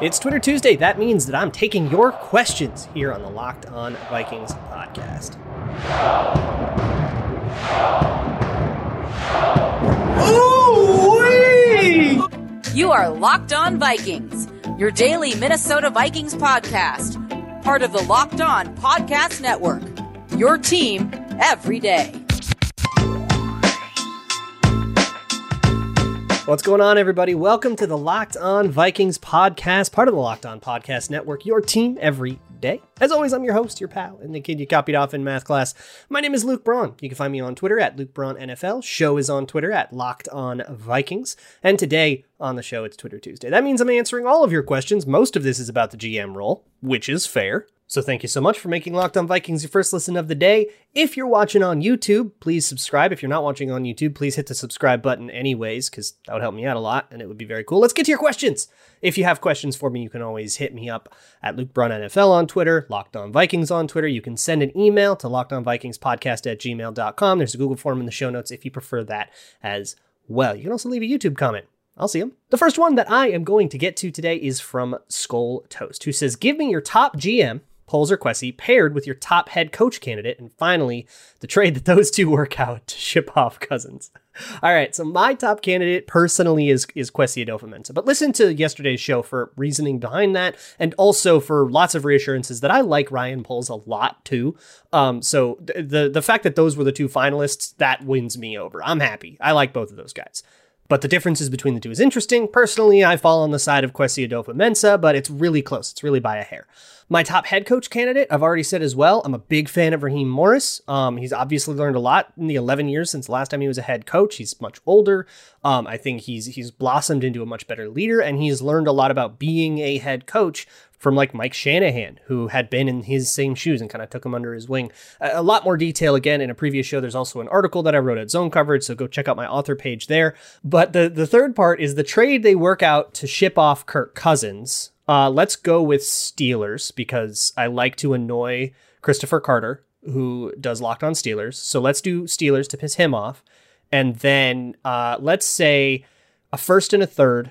It's Twitter Tuesday. That means that I'm taking your questions here on the Locked On Vikings podcast. Ooh-wee! You are Locked On Vikings, your daily Minnesota Vikings podcast, part of the Locked On Podcast Network. Your team every day. What's going on, everybody? Welcome to the Locked On Vikings podcast, part of the Locked On Podcast Network, your team every day. As always, I'm your host, your pal, and the kid you copied off in math class. My name is Luke Braun. You can find me on Twitter at Luke Braun NFL. Show is on Twitter at Locked On Vikings. And today on the show, it's Twitter Tuesday. That means I'm answering all of your questions. Most of this is about the GM role, which is fair. So thank you so much for making Locked On Vikings your first listen of the day. If you're watching on YouTube, please subscribe. If you're not watching on YouTube, please hit the subscribe button anyways, because that would help me out a lot and it would be very cool. Let's get to your questions. If you have questions for me, you can always hit me up at Luke Braun NFL on Twitter, Locked On Vikings on Twitter. You can send an email to lockedonvikingspodcast at gmail.com. There's a Google form in the show notes if you prefer that as well. You can also leave a YouTube comment. I'll see them. The first one that I am going to get to today is from Skull Toast, who says, Give me your top GM Poles or Kwesi paired with your top head coach candidate, and finally, the trade that those two work out to ship off Cousins. All right, so my top candidate personally is is Kwesi Adofo-Mensah, but listen to yesterday's show for reasoning behind that, and also for lots of reassurances that I like Ryan Poles a lot too. Um, so the the fact that those were the two finalists that wins me over. I'm happy. I like both of those guys. But the differences between the two is interesting. Personally, I fall on the side of Kwesi Adofo-Mensah, but it's really close. It's really by a hair. My top head coach candidate, I've already said as well. I'm a big fan of Raheem Morris. Um, he's obviously learned a lot in the 11 years since last time he was a head coach. He's much older. Um, I think he's he's blossomed into a much better leader, and he's learned a lot about being a head coach from like Mike Shanahan, who had been in his same shoes and kind of took him under his wing. A, lot more detail again in a previous show. There's also an article that I wrote at Zone Coverage, so go check out my author page there. But the the third part is the trade they work out to ship off Kirk Cousins. Uh, let's go with Steelers because I like to annoy Christopher Carter, who does Locked On Steelers. So let's do Steelers to piss him off. And then uh, let's say a first and a third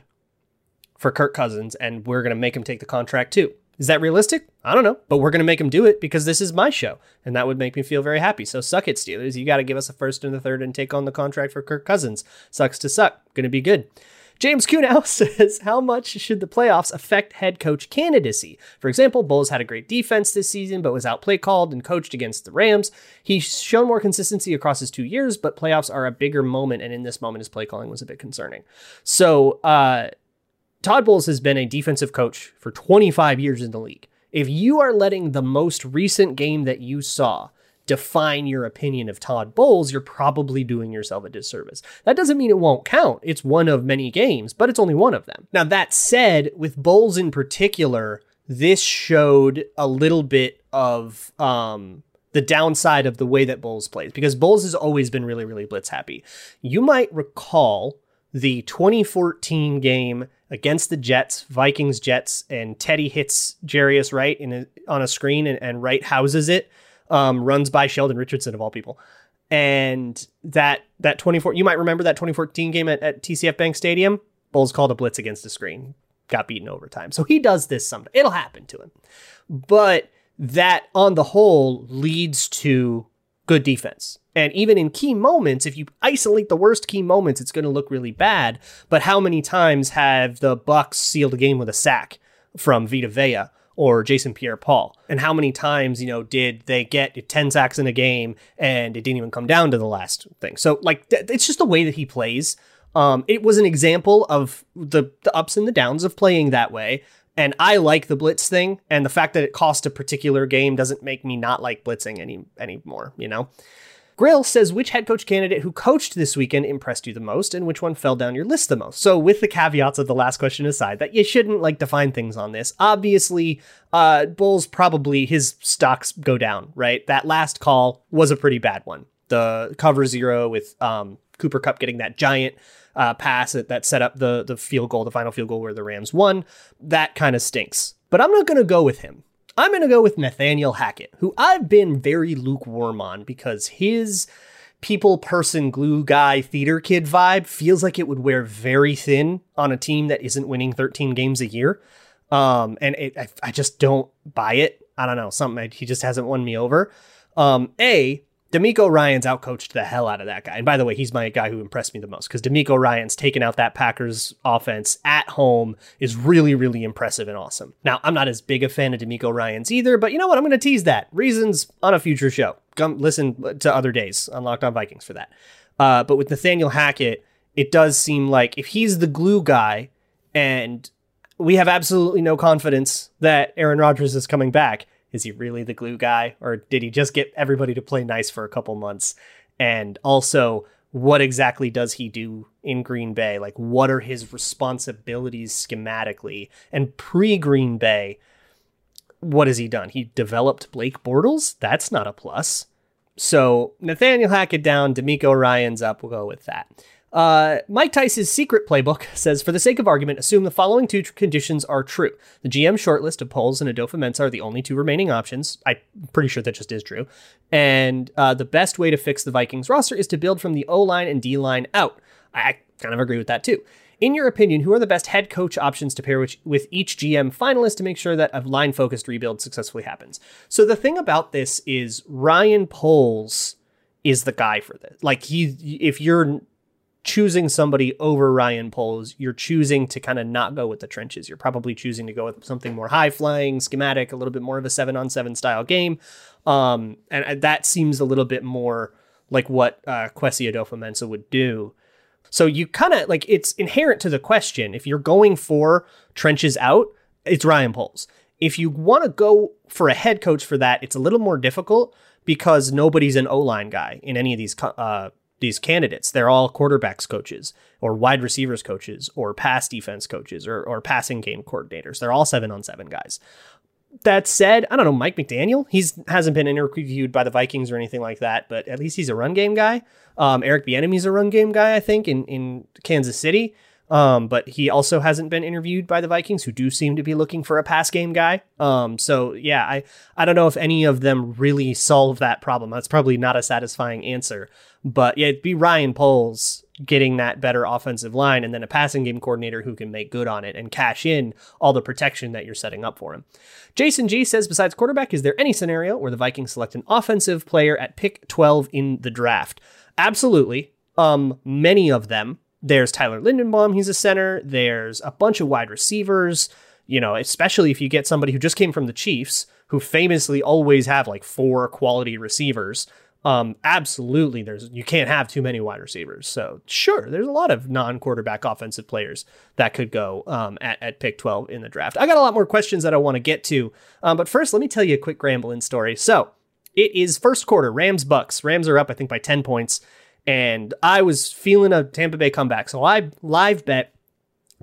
for Kirk Cousins, and we're going to make him take the contract too. Is that realistic? I don't know, but we're going to make him do it because this is my show, and that would make me feel very happy. So suck it, Steelers. You got to give us a first and a third and take on the contract for Kirk Cousins. Sucks to suck. Going to be good. James Kunow says, How much should the playoffs affect head coach candidacy? For example, Bowles had a great defense this season, but was outplay called and coached against the Rams. He's shown more consistency across his two years, but playoffs are a bigger moment, and in this moment, his play calling was a bit concerning. So, uh, Todd Bowles has been a defensive coach for 25 years in the league. If you are letting the most recent game that you saw define your opinion of Todd Bowles, you're probably doing yourself a disservice. That doesn't mean it won't count. It's one of many games, but it's only one of them. Now, that said, with Bowles in particular, this showed a little bit of um, the downside of the way that Bowles plays because Bowles has always been really, really blitz happy. You might recall the 2014 game against the Jets, Vikings Jets, and Teddy hits Jarius Wright in a, on a screen and, and Wright houses it um, runs by Sheldon Richardson of all people. And that that 24 you might remember that 2014 game at, at TCF Bank Stadium. Bowles called a blitz against the screen, got beaten overtime. So he does this someday. It'll happen to him. But that on the whole leads to good defense. And even in key moments, if you isolate the worst key moments, it's going to look really bad. But how many times have the Bucks sealed a game with a sack from Vita Vea? or Jason Pierre Paul? And how many times, you know, did they get 10 sacks in a game and it didn't even come down to the last thing? So, like, th- it's just the way that he plays. Um, it was an example of the, the ups and the downs of playing that way. And I like the blitz thing, and the fact that it cost a particular game doesn't make me not like blitzing any anymore, you know? Grill says which head coach candidate who coached this weekend impressed you the most and which one fell down your list the most. So with the caveats of the last question aside, that you shouldn't like define things on this. Obviously, uh Bowles probably his stocks go down, right? That last call was a pretty bad one. The cover zero with um Cooper Kupp getting that giant uh, pass that, that set up the the field goal, the final field goal where the Rams won. That kind of stinks. But I'm not going to go with him. I'm going to go with Nathaniel Hackett, who I've been very lukewarm on because his people person glue guy theater kid vibe feels like it would wear very thin on a team that isn't winning 13 games a year. Um, and it, I, I just don't buy it. I don't know. Something he just hasn't won me over. Um, a DeMeco Ryans outcoached the hell out of that guy. And by the way, he's my guy who impressed me the most because DeMeco Ryans taking out that Packers offense at home is really, really impressive and awesome. Now, I'm not as big a fan of DeMeco Ryans either, but you know what? I'm going to tease that. Reasons on a future show. Come listen to other days on Locked On Vikings for that. Uh, but with Nathaniel Hackett, it does seem like if he's the glue guy and we have absolutely no confidence that Aaron Rodgers is coming back, is he really the glue guy or did he just get everybody to play nice for a couple months? And also, what exactly does he do in Green Bay? Like, what are his responsibilities schematically? And pre Green Bay, what has he done? He developed Blake Bortles? That's not a plus. So, Nathaniel Hackett down, DeMeco Ryans up. We'll go with that. Uh, Mike Tice's secret playbook says, for the sake of argument, assume the following two conditions are true. The GM shortlist of Poles and Adolfo Mensah are the only two remaining options. I'm pretty sure that just is true. And uh, the best way to fix the Vikings roster is to build from the O line and D line out. I kind of agree with that too. In your opinion, who are the best head coach options to pair with, with each GM finalist to make sure that a line focused rebuild successfully happens? So the thing about this is Ryan Poles is the guy for this. Like he, if you're choosing somebody over Ryan Poles, you're choosing to kind of not go with the trenches. You're probably choosing to go with something more high flying, schematic, a little bit more of a seven on seven style game. Um, and that seems a little bit more like what uh, Kwesi Adofo-Mensah would do. So you kind of like it's inherent to the question. If you're going for trenches out, it's Ryan Poles. If you want to go for a head coach for that, it's a little more difficult because nobody's an O line guy in any of these uh, these candidates. They're all quarterbacks coaches or wide receivers coaches or pass defense coaches or, or passing game coordinators. They're all seven on seven guys. That said, I don't know, Mike McDaniel, he's hasn't been interviewed by the Vikings or anything like that, but at least he's a run game guy. Um, Eric Bieniemy's a run game guy, I think, in, in Kansas City. Um, but he also hasn't been interviewed by the Vikings, who do seem to be looking for a pass game guy. Um, so yeah, I I don't know if any of them really solve that problem. That's probably not a satisfying answer. But yeah, it'd be Ryan Poles getting that better offensive line and then a passing game coordinator who can make good on it and cash in all the protection that you're setting up for him. Jason G says, besides quarterback, is there any scenario where the Vikings select an offensive player at pick 12 in the draft? Absolutely. Um, many of them. There's Tyler Linderbaum, he's a center. There's a bunch of wide receivers, you know, especially if you get somebody who just came from the Chiefs, who famously always have like four quality receivers um, absolutely, there's you can't have too many wide receivers. So sure, there's a lot of non-quarterback offensive players that could go um, at, at pick 12 in the draft. I got a lot more questions that I want to get to, um, but first, let me tell you a quick Grambling story. So it is first quarter, Rams Bucks. Rams are up, I think, by 10 points, and I was feeling a Tampa Bay comeback, so I live bet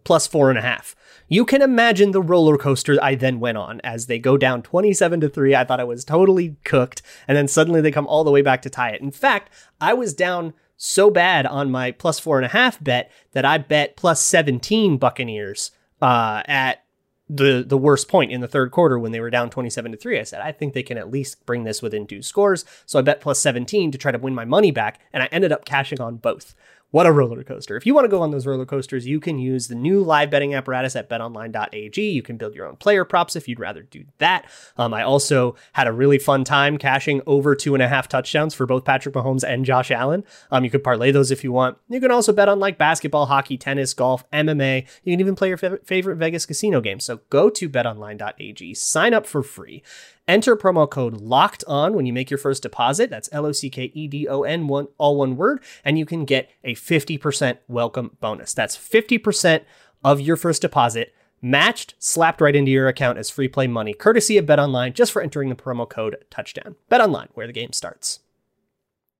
plus four and a half. You can imagine the roller coaster I then went on as they go down 27 to 3. I thought I was totally cooked, and then suddenly they come all the way back to tie it. In fact, I was down so bad on my plus four and a half bet that I bet plus 17 Buccaneers uh, at the the worst point in the third quarter when they were down 27 to 3 i said i think they can at least bring this within two scores so i bet plus 17 to try to win my money back and i ended up cashing on both what a roller coaster. If you want to go on those roller coasters, you can use the new live betting apparatus at betonline.ag. You can build your own player props if you'd rather do that. Um, I also had a really fun time cashing over two and a half touchdowns for both Patrick Mahomes and Josh Allen. Um, you could parlay those if you want. You can also bet on like basketball, hockey, tennis, golf, MMA. You can even play your favorite Vegas casino game. So go to betonline.ag, sign up for free, Enter promo code locked on when you make your first deposit. That's L O C K E D O N, one, all one word, and you can get a 50% welcome bonus. That's 50% of your first deposit matched, slapped right into your account as free play money, courtesy of BetOnline, just for entering the promo code touchdown. BetOnline, where the game starts.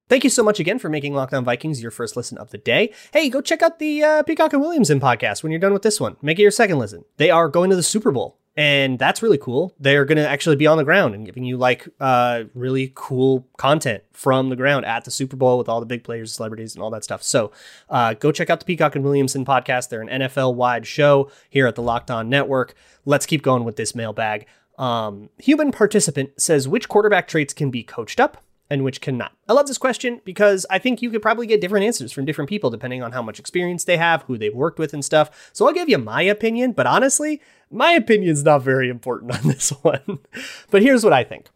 Thank you so much again for making Locked On Vikings your first listen of the day. Hey, go check out the uh, Peacock and Williamson podcast when you're done with this one. Make it your second listen. They are going to the Super Bowl and that's really cool. They're going to actually be on the ground and giving you like uh, really cool content from the ground at the Super Bowl with all the big players, celebrities, and all that stuff. So uh, go check out the Peacock and Williamson podcast. They're an NFL wide show here at the Locked On Network. Let's keep going with this mailbag. Um, human participant says which quarterback traits can be coached up and which cannot? I love this question because I think you could probably get different answers from different people depending on how much experience they have, who they've worked with, and stuff. So I'll give you my opinion, but honestly, my opinion's not very important on this one. but here's what I think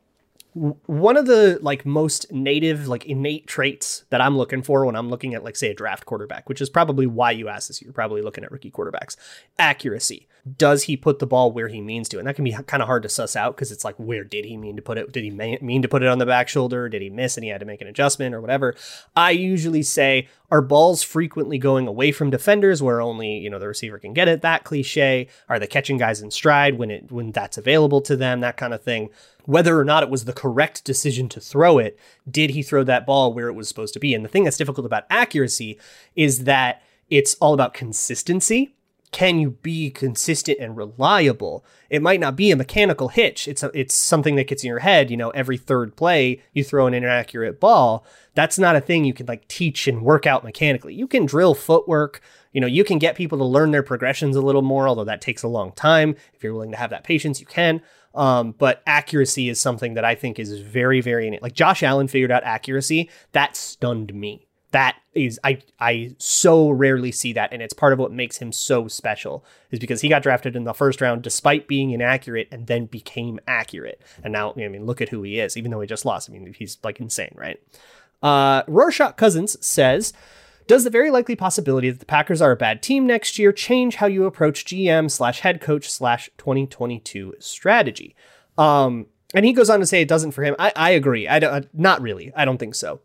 one of the like most native like innate traits that i'm looking for when i'm looking at like say a draft quarterback which is probably why you asked this you're probably looking at rookie quarterbacks accuracy. Does he put the ball where he means to? And that can be kind of hard to suss out because it's like where did he mean to put it? Did he mean to put it on the back shoulder? Did he miss and he had to make an adjustment or whatever? I usually say are balls frequently going away from defenders where only you know the receiver can get it? That cliche. Are they catching guys in stride when it when that's available to them? That kind of thing whether or not it was the correct decision to throw it, did he throw that ball where it was supposed to be? And the thing that's difficult about accuracy is that it's all about consistency. Can you be consistent and reliable? It might not be a mechanical hitch. It's a, it's something that gets in your head. You know, every third play you throw an inaccurate ball. That's not a thing you can like teach and work out mechanically. You can drill footwork. You know, you can get people to learn their progressions a little more, although that takes a long time. If you're willing to have that patience, you can. Um, but accuracy is something that I think is very, very like Josh Allen figured out accuracy. That stunned me. That is I I so rarely see that, and it's part of what makes him so special is because he got drafted in the first round despite being inaccurate and then became accurate. And now I mean look at who he is, even though he just lost. I mean he's like insane, right? Uh, Rorschach Cousins says does the very likely possibility that the Packers are a bad team next year change how you approach GM slash head coach slash 2022 strategy? Um, and he goes on to say it doesn't for him. I, I agree. I don't, not really. I don't think so.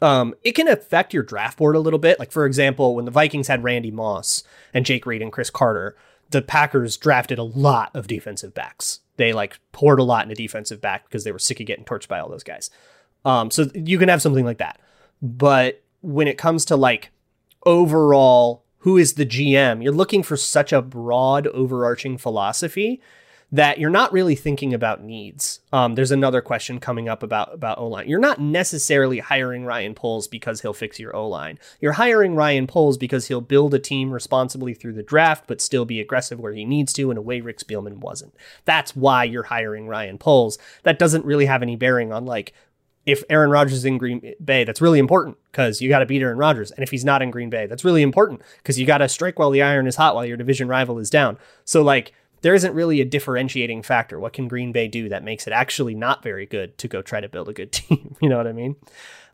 Um, it can affect your draft board a little bit. Like for example, when the Vikings had Randy Moss and Jake Reed and Cris Carter, the Packers drafted a lot of defensive backs. They like poured a lot into defensive back because they were sick of getting torched by all those guys. Um, so you can have something like that. But when it comes to like overall who is the GM, you're looking for such a broad overarching philosophy that you're not really thinking about needs. Um, there's another question coming up about about O line. You're not necessarily hiring Ryan Poles because he'll fix your O line. You're hiring Ryan Poles because he'll build a team responsibly through the draft, but still be aggressive where he needs to in a way Rick Spielman wasn't. That's why you're hiring Ryan Poles. That doesn't really have any bearing on like if Aaron Rodgers is in Green Bay, that's really important because you got to beat Aaron Rodgers. And if he's not in Green Bay, that's really important because you got to strike while the iron is hot while your division rival is down. So, like, there isn't really a differentiating factor. What can Green Bay do that makes it actually not very good to go try to build a good team? you know what I mean?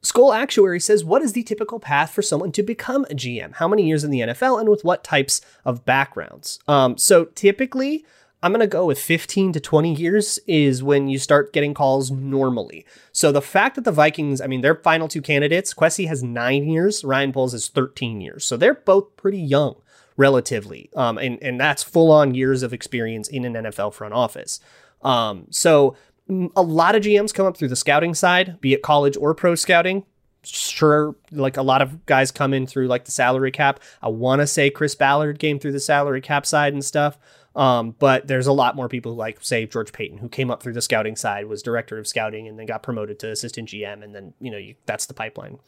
Skull Actuary says, What is the typical path for someone to become a GM? How many years in the NFL and with what types of backgrounds? Um, so, typically, I'm going to go with 15 to 20 years is when you start getting calls normally. So the fact that the Vikings, I mean, their final two candidates, Kwesi has nine years, Ryan Poles has 13 years. So they're both pretty young relatively. Um, and, and that's full on years of experience in an NFL front office. Um, so a lot of GMs come up through the scouting side, be it college or pro scouting. Sure, like a lot of guys come in through like the salary cap. I want to say Chris Ballard came through the salary cap side and stuff. Um, but there's a lot more people like, say, George Paton, who came up through the scouting side, was director of scouting, and then got promoted to assistant GM, and then you know you, that's the pipeline.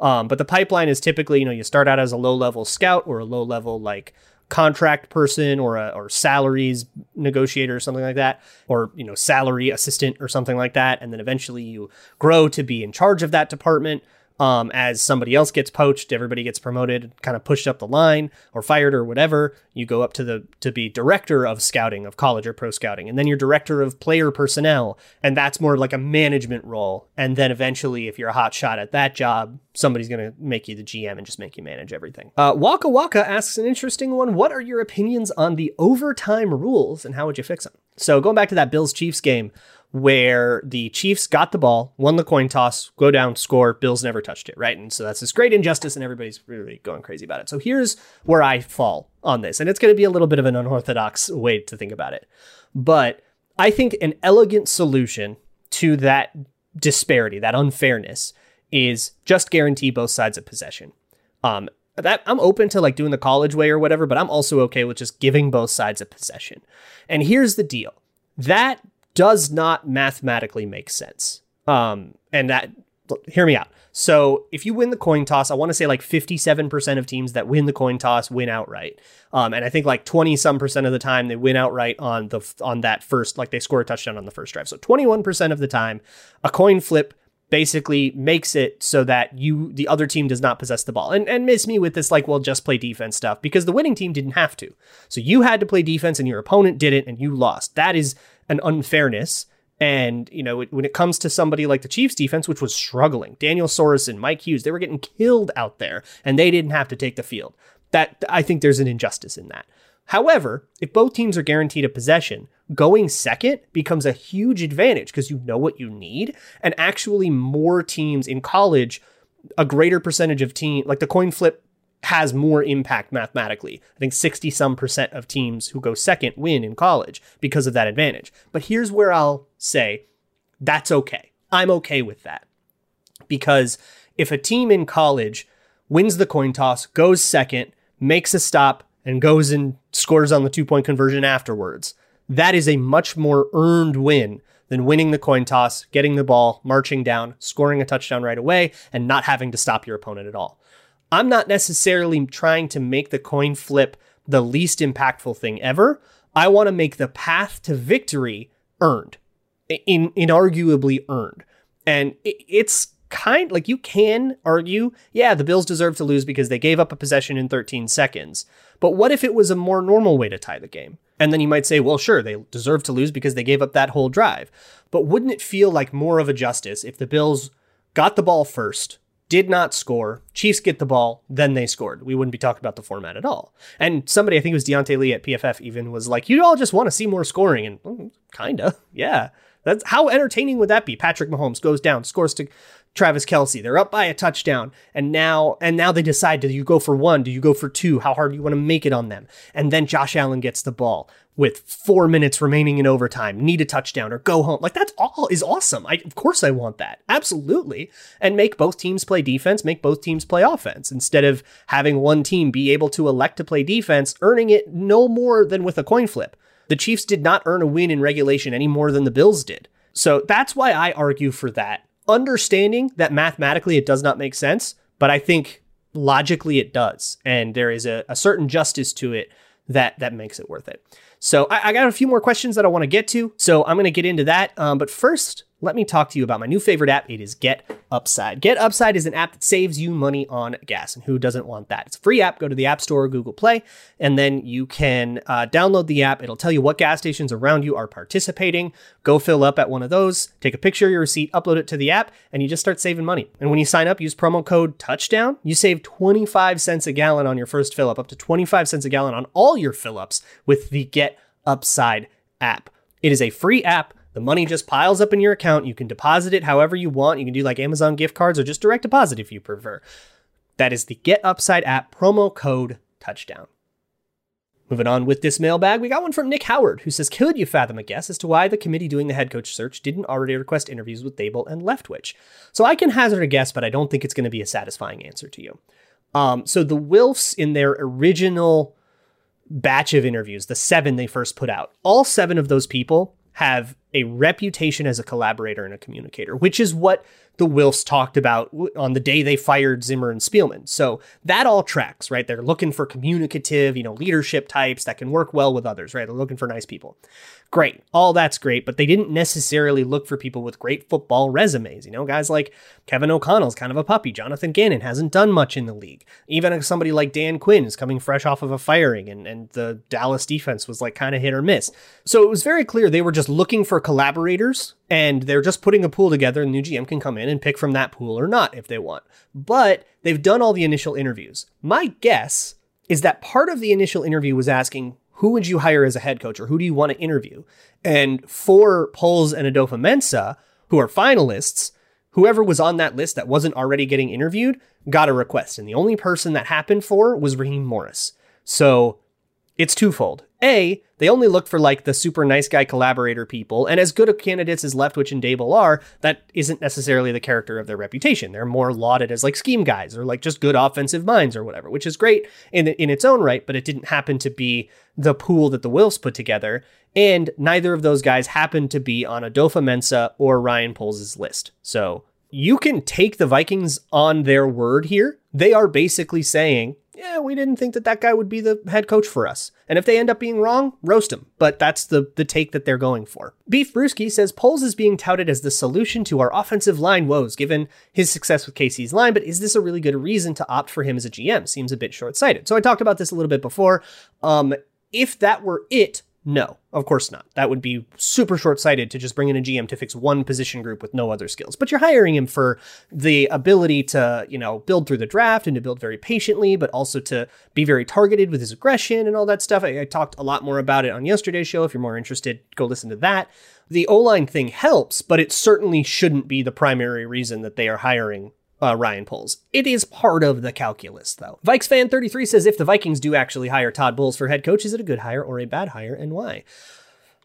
Um, but the pipeline is typically, you know, you start out as a low level scout or a low level like contract person or a or salaries negotiator or something like that, or you know, salary assistant or something like that, and then eventually you grow to be in charge of that department um, as somebody else gets poached, everybody gets promoted, kind of pushed up the line or fired or whatever. You go up to the to be director of scouting of college or pro scouting, and then you're director of player personnel, and that's more like a management role. And then eventually, if you're a hot shot at that job, somebody's gonna make you the GM and just make you manage everything. Uh, Waka Waka asks an interesting one: What are your opinions on the overtime rules, and how would you fix them? So going back to that Bills Chiefs game where the Chiefs got the ball, won the coin toss, go down, score. Bills never touched it, right? And so that's this great injustice, and everybody's really going crazy about it. So here's where I fall on this, and it's going to be a little bit of an unorthodox way to think about it. But I think an elegant solution to that disparity, that unfairness, is just guarantee both sides of possession. Um, that I'm open to like doing the college way or whatever, but I'm also okay with just giving both sides a possession. And here's the deal. That does not mathematically make sense. Um, and that, hear me out. So if you win the coin toss, I want to say like 57% of teams that win the coin toss win outright. Um, and I think like 20 some percent of the time they win outright on the on that first, like they score a touchdown on the first drive. So 21% of the time, a coin flip basically makes it so that you the other team does not possess the ball. And and miss me with this like well just play defense stuff because the winning team didn't have to. So you had to play defense and your opponent didn't and you lost. That is an unfairness. And, you know, when it comes to somebody like the Chiefs defense, which was struggling, Daniel Sorensen, Mike Hughes, they were getting killed out there and they didn't have to take the field. That I think there's an injustice in that. However, if both teams are guaranteed a possession, going second becomes a huge advantage because you know what you need. And actually, more teams in college, a greater percentage of team, like the coin flip has more impact mathematically. I think 60 some percent of teams who go second win in college because of that advantage. But here's where I'll say that's okay. I'm okay with that. Because if a team in college wins the coin toss, goes second, makes a stop, and goes and scores on the two point conversion afterwards, that is a much more earned win than winning the coin toss, getting the ball, marching down, scoring a touchdown right away, and not having to stop your opponent at all. I'm not necessarily trying to make the coin flip the least impactful thing ever. I want to make the path to victory earned, in inarguably earned. And it's kind like you can argue, yeah, the Bills deserve to lose because they gave up a possession in 13 seconds. But what if it was a more normal way to tie the game? And then you might say, well, sure, they deserve to lose because they gave up that whole drive. But wouldn't it feel like more of a justice if the Bills got the ball first, did not score, Chiefs get the ball, then they scored? We wouldn't be talking about the format at all. And somebody, I think it was Deontay Lee at PFF, even was like, you all just want to see more scoring. And mm, kinda, yeah. That's how entertaining would that be? Patrick Mahomes goes down, scores to Travis Kelce. They're up by a touchdown, and now and now they decide: do you go for one? Do you go for two? How hard do you want to make it on them? And then Josh Allen gets the ball with four minutes remaining in overtime, need a touchdown or go home. Like that's all is awesome. I of course I want that absolutely, and make both teams play defense, make both teams play offense instead of having one team be able to elect to play defense, earning it no more than with a coin flip. The Chiefs did not earn a win in regulation any more than the Bills did. So that's why I argue for that understanding that mathematically it does not make sense, but I think logically it does. And there is a, a certain justice to it that that makes it worth it. So I, I got a few more questions that I want to get to. So I'm going to get into that. Um, but first, let me talk to you about my new favorite app. It is Get Upside. Get Upside is an app that saves you money on gas, and who doesn't want that? It's a free app. Go to the App Store or Google Play, and then you can uh, download the app. It'll tell you what gas stations around you are participating. Go fill up at one of those, take a picture of your receipt, upload it to the app, and you just start saving money. And when you sign up, use promo code Touchdown. You save 25 cents a gallon on your first fill up, up to 25 cents a gallon on all your fill ups with the Get Upside app. It is a free app the money just piles up in your account. You can deposit it however you want. You can do like Amazon gift cards or just direct deposit if you prefer. That is the Get Upside app promo code touchdown. Moving on with this mailbag, we got one from Nick Howard who says, Could you fathom a guess as to why the committee doing the head coach search didn't already request interviews with Daboll and Leftwich? So I can hazard a guess, but I don't think it's going to be a satisfying answer to you. Um, so the Wilfs, in their original batch of interviews, the seven they first put out, all seven of those people have a reputation as a collaborator and a communicator, which is what the Wilfs talked about on the day they fired Zimmer and Spielman. So that all tracks, right? They're looking for communicative, you know, leadership types that can work well with others, right? They're looking for nice people. Great. All that's great, but they didn't necessarily look for people with great football resumes. You know, guys like Kevin O'Connell's kind of a puppy. Jonathan Gannon hasn't done much in the league. Even somebody like Dan Quinn is coming fresh off of a firing, and, and the Dallas defense was like kind of hit or miss. So it was very clear they were just looking for collaborators and they're just putting a pool together, and the new GM can come in and pick from that pool or not if they want. But they've done all the initial interviews. My guess is that part of the initial interview was asking who would you hire as a head coach or who do you want to interview? And for Poles and Adofo-Mensah, who are finalists, whoever was on that list that wasn't already getting interviewed got a request. And the only person that happened for was Raheem Morris. So it's twofold. A, they only look for like the super nice guy collaborator people, and as good of candidates as Leftwich and Daboll are, that isn't necessarily the character of their reputation. They're more lauded as like scheme guys or like just good offensive minds or whatever, which is great in in its own right, but it didn't happen to be the pool that the Wilfs put together, and neither of those guys happened to be on Adofo-Mensah or Ryan Poles' list. So you can take the Vikings on their word here. They are basically saying yeah, we didn't think that that guy would be the head coach for us. And if they end up being wrong, roast him. But that's the the take that they're going for. Beef Brewski says Poles is being touted as the solution to our offensive line woes, given his success with KC's line. But is this a really good reason to opt for him as a GM? Seems a bit short sighted. So I talked about this a little bit before. Um, if that were it, no, of course not. That would be super short sighted to just bring in a GM to fix one position group with no other skills. But you're hiring him for the ability to, you know, build through the draft and to build very patiently, but also to be very targeted with his aggression and all that stuff. I, I talked a lot more about it on yesterday's show. If you're more interested, go listen to that. The O line thing helps, but it certainly shouldn't be the primary reason that they are hiring uh, Ryan Poles. It is part of the calculus, though. Vikes fan 33 says if the Vikings do actually hire Todd Bowles for head coach, is it a good hire or a bad hire, and why?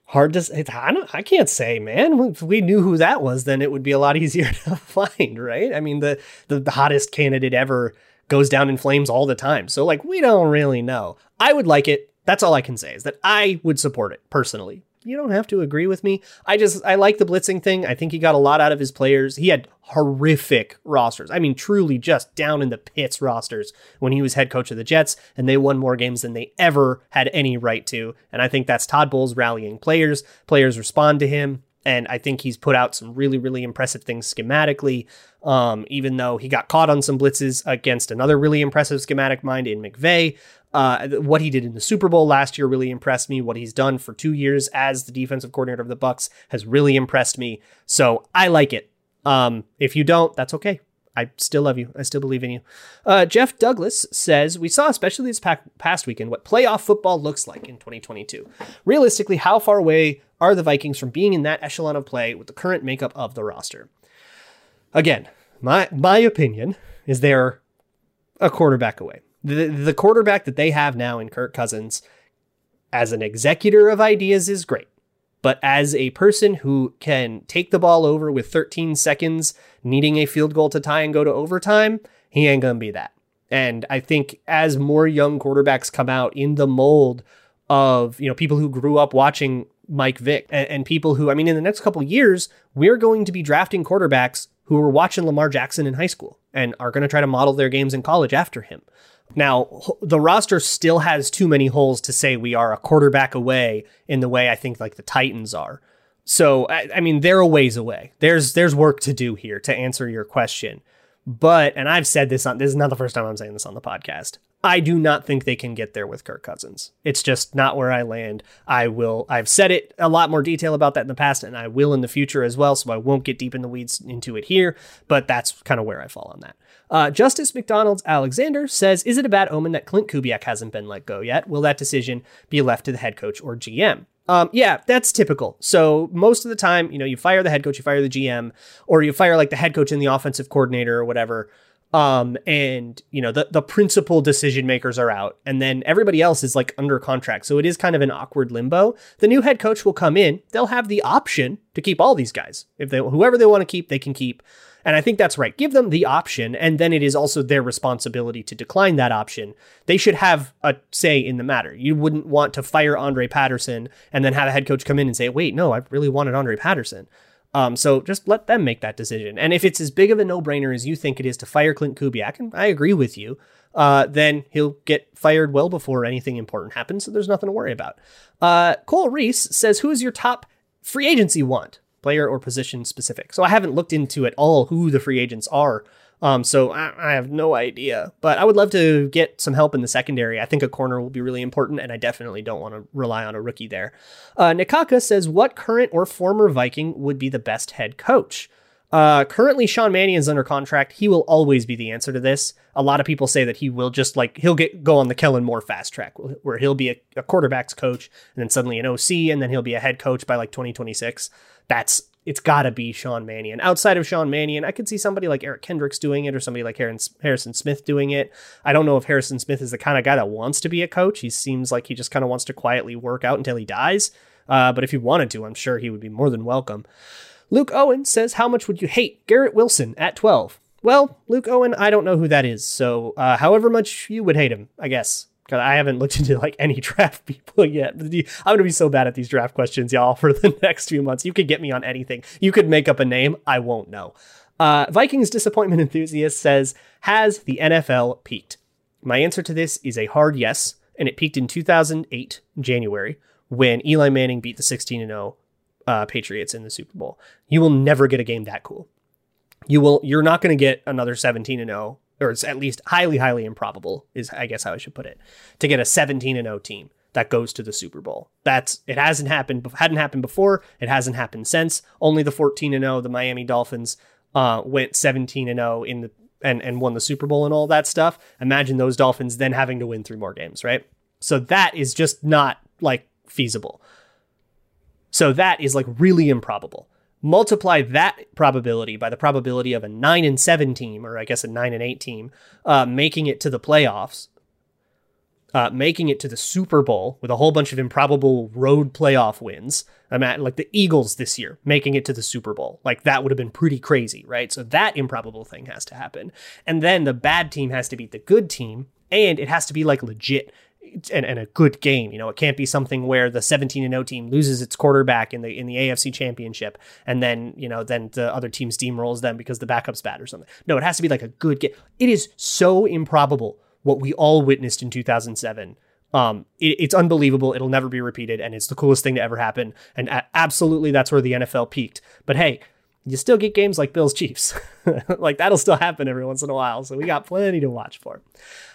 Hard to say. I, don't, I can't say, man. If we knew who that was, then it would be a lot easier to find, right? I mean, the, the, the hottest candidate ever goes down in flames all the time. So, like, we don't really know. I would like it. That's all I can say is that I would support it personally you don't have to agree with me. I just I like the blitzing thing. I think he got a lot out of his players. He had horrific rosters. I mean, truly just down in the pits rosters when he was head coach of the Jets, and they won more games than they ever had any right to. And I think that's Todd Bowles rallying players. Players respond to him. And I think he's put out some really, really impressive things schematically. Um, even though he got caught on some blitzes against another really impressive schematic mind in McVay. Uh, what he did in the Super Bowl last year really impressed me. What he's done for two years as the defensive coordinator of the Bucks has really impressed me. So I like it. Um, if you don't, that's okay. I still love you. I still believe in you. Uh, Jeff Douglas says we saw, especially this past weekend, what playoff football looks like in 2022. Realistically, how far away are the Vikings from being in that echelon of play with the current makeup of the roster? Again, my my opinion is they're a quarterback away the the quarterback that they have now in Kirk Cousins as an executor of ideas is great. But as a person who can take the ball over with 13 seconds, needing a field goal to tie and go to overtime, he ain't going to be that. And I think as more young quarterbacks come out in the mold of, you know, people who grew up watching Mike Vick and, and people who, I mean, in the next couple years, we're going to be drafting quarterbacks who were watching Lamar Jackson in high school and are going to try to model their games in college after him. Now, the roster still has too many holes to say we are a quarterback away in the way I think like the Titans are. So, I, I mean, they're a ways away. There's there's work to do here to answer your question. But, and I've said this on this is not the first time I'm saying this on the podcast. I do not think they can get there with Kirk Cousins. It's just not where I land. I will, I've said it a lot more detail about that in the past, and I will in the future as well. So I won't get deep in the weeds into it here, but that's kind of where I fall on that. Uh, Justice McDonald's Alexander says, Is it a bad omen that Clint Kubiak hasn't been let go yet? Will that decision be left to the head coach or GM? Um, yeah, that's typical. So most of the time, you know, you fire the head coach, you fire the GM, or you fire like the head coach and the offensive coordinator or whatever. Um, and you know, the the principal decision makers are out, and then everybody else is like under contract. So it is kind of an awkward limbo. The new head coach will come in, they'll have the option to keep all these guys. If they whoever they want to keep, they can keep. And I think that's right. Give them the option, and then it is also their responsibility to decline that option. They should have a say in the matter. You wouldn't want to fire Andre Patterson and then have a head coach come in and say, wait, no, I really wanted Andre Patterson. Um, so just let them make that decision. And if it's as big of a no brainer as you think it is to fire Clint Kubiak, and I agree with you, uh, then he'll get fired well before anything important happens. So there's nothing to worry about. Uh, Cole Reese says, Who is your top free agency want? Player or position specific. So I haven't looked into at all who the free agents are. Um, so I, I, have no idea, but I would love to get some help in the secondary. I think a corner will be really important, and I definitely don't want to rely on a rookie there. Uh, Nikaka says, "What current or former Viking would be the best head coach?" Uh, currently, Sean Mannion is under contract. He will always be the answer to this. A lot of people say that he will just like he'll get go on the Kellen Moore fast track, where he'll be a, a quarterbacks coach and then suddenly an OC, and then he'll be a head coach by like 2026 that's it's got to be Sean Mannion. Outside of Sean Mannion, I could see somebody like Eric Kendricks doing it or somebody like Harrison Smith doing it. I don't know if Harrison Smith is the kind of guy that wants to be a coach. He seems like he just kind of wants to quietly work out until he dies. Uh, but if he wanted to, I'm sure he would be more than welcome. Luke Owen says, How much would you hate Garrett Wilson at 12? Well, Luke Owen, I don't know who that is. So, uh, however much you would hate him, I guess. Because I haven't looked into like any draft people yet. I'm gonna be so bad at these draft questions, y'all, for the next few months. You could get me on anything. You could make up a name. I won't know. Uh, Vikings disappointment enthusiast says, "Has the NFL peaked?" My answer to this is a hard yes, and it peaked in 2008 January when Eli Manning beat the 16 0 uh, Patriots in the Super Bowl. You will never get a game that cool. You will. You're not going to get another 17 and 0, or it's at least highly, highly improbable. Is I guess how I should put it to get a 17 and 0 team that goes to the Super Bowl. That's it hasn't happened. Hadn't happened before. It hasn't happened since. Only the 14 and 0, the Miami Dolphins uh, went 17 and 0 in the and and won the Super Bowl and all that stuff. Imagine those Dolphins then having to win three more games, right? So that is just not like feasible. So that is like really improbable. Multiply that probability by the probability of a nine and seven team, or I guess a nine and eight team, uh, making it to the playoffs, uh, making it to the Super Bowl with a whole bunch of improbable road playoff wins. I'm at like the Eagles this year making it to the Super Bowl. Like that would have been pretty crazy, right? So that improbable thing has to happen. And then the bad team has to beat the good team, and it has to be like legit and, and a good game. You know, it can't be something where the 17 and 0 team loses its quarterback in the in the AFC championship and then, you know, then the other team steamrolls them because the backup's bad or something. No, it has to be like a good game. It is so improbable what we all witnessed in 2007. Um, it, it's unbelievable. It'll never be repeated, and it's the coolest thing to ever happen. And a- absolutely, that's where the NFL peaked. But hey, you still get games like Bills Chiefs. like that'll still happen every once in a while. So we got plenty to watch for.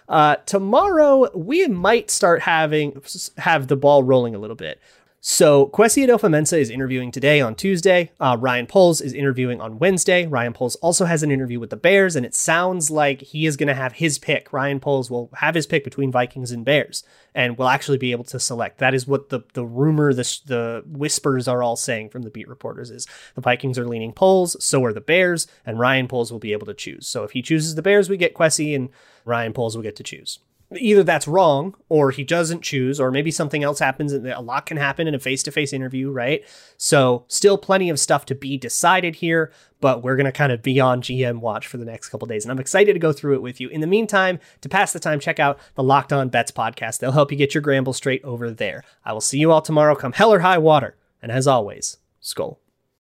Uh, tomorrow we might start having have the ball rolling a little bit. So Kwesi Adofo-Mensah is interviewing today on Tuesday. Uh, Ryan Poles is interviewing on Wednesday. Ryan Poles also has an interview with the Bears, and it sounds like he is going to have his pick. Ryan Poles will have his pick between Vikings and Bears, and will actually be able to select. That is what the the rumor, the the whispers are all saying from the beat reporters is the Vikings are leaning Poles, so are the Bears, and Ryan Poles will be able to choose. So if he chooses the Bears, we get Kwesi, and Ryan Poles will get to choose either that's wrong or he doesn't choose or maybe something else happens and a lot can happen in a face-to-face interview right? So still plenty of stuff to be decided here but we're going to kind of be on gm watch for the next couple days and i'm excited to go through it with you. In the meantime to pass the time check out the locked on bets podcast. They'll help you get your gramble straight over there. I will see you all tomorrow come hell or high water. And as always skull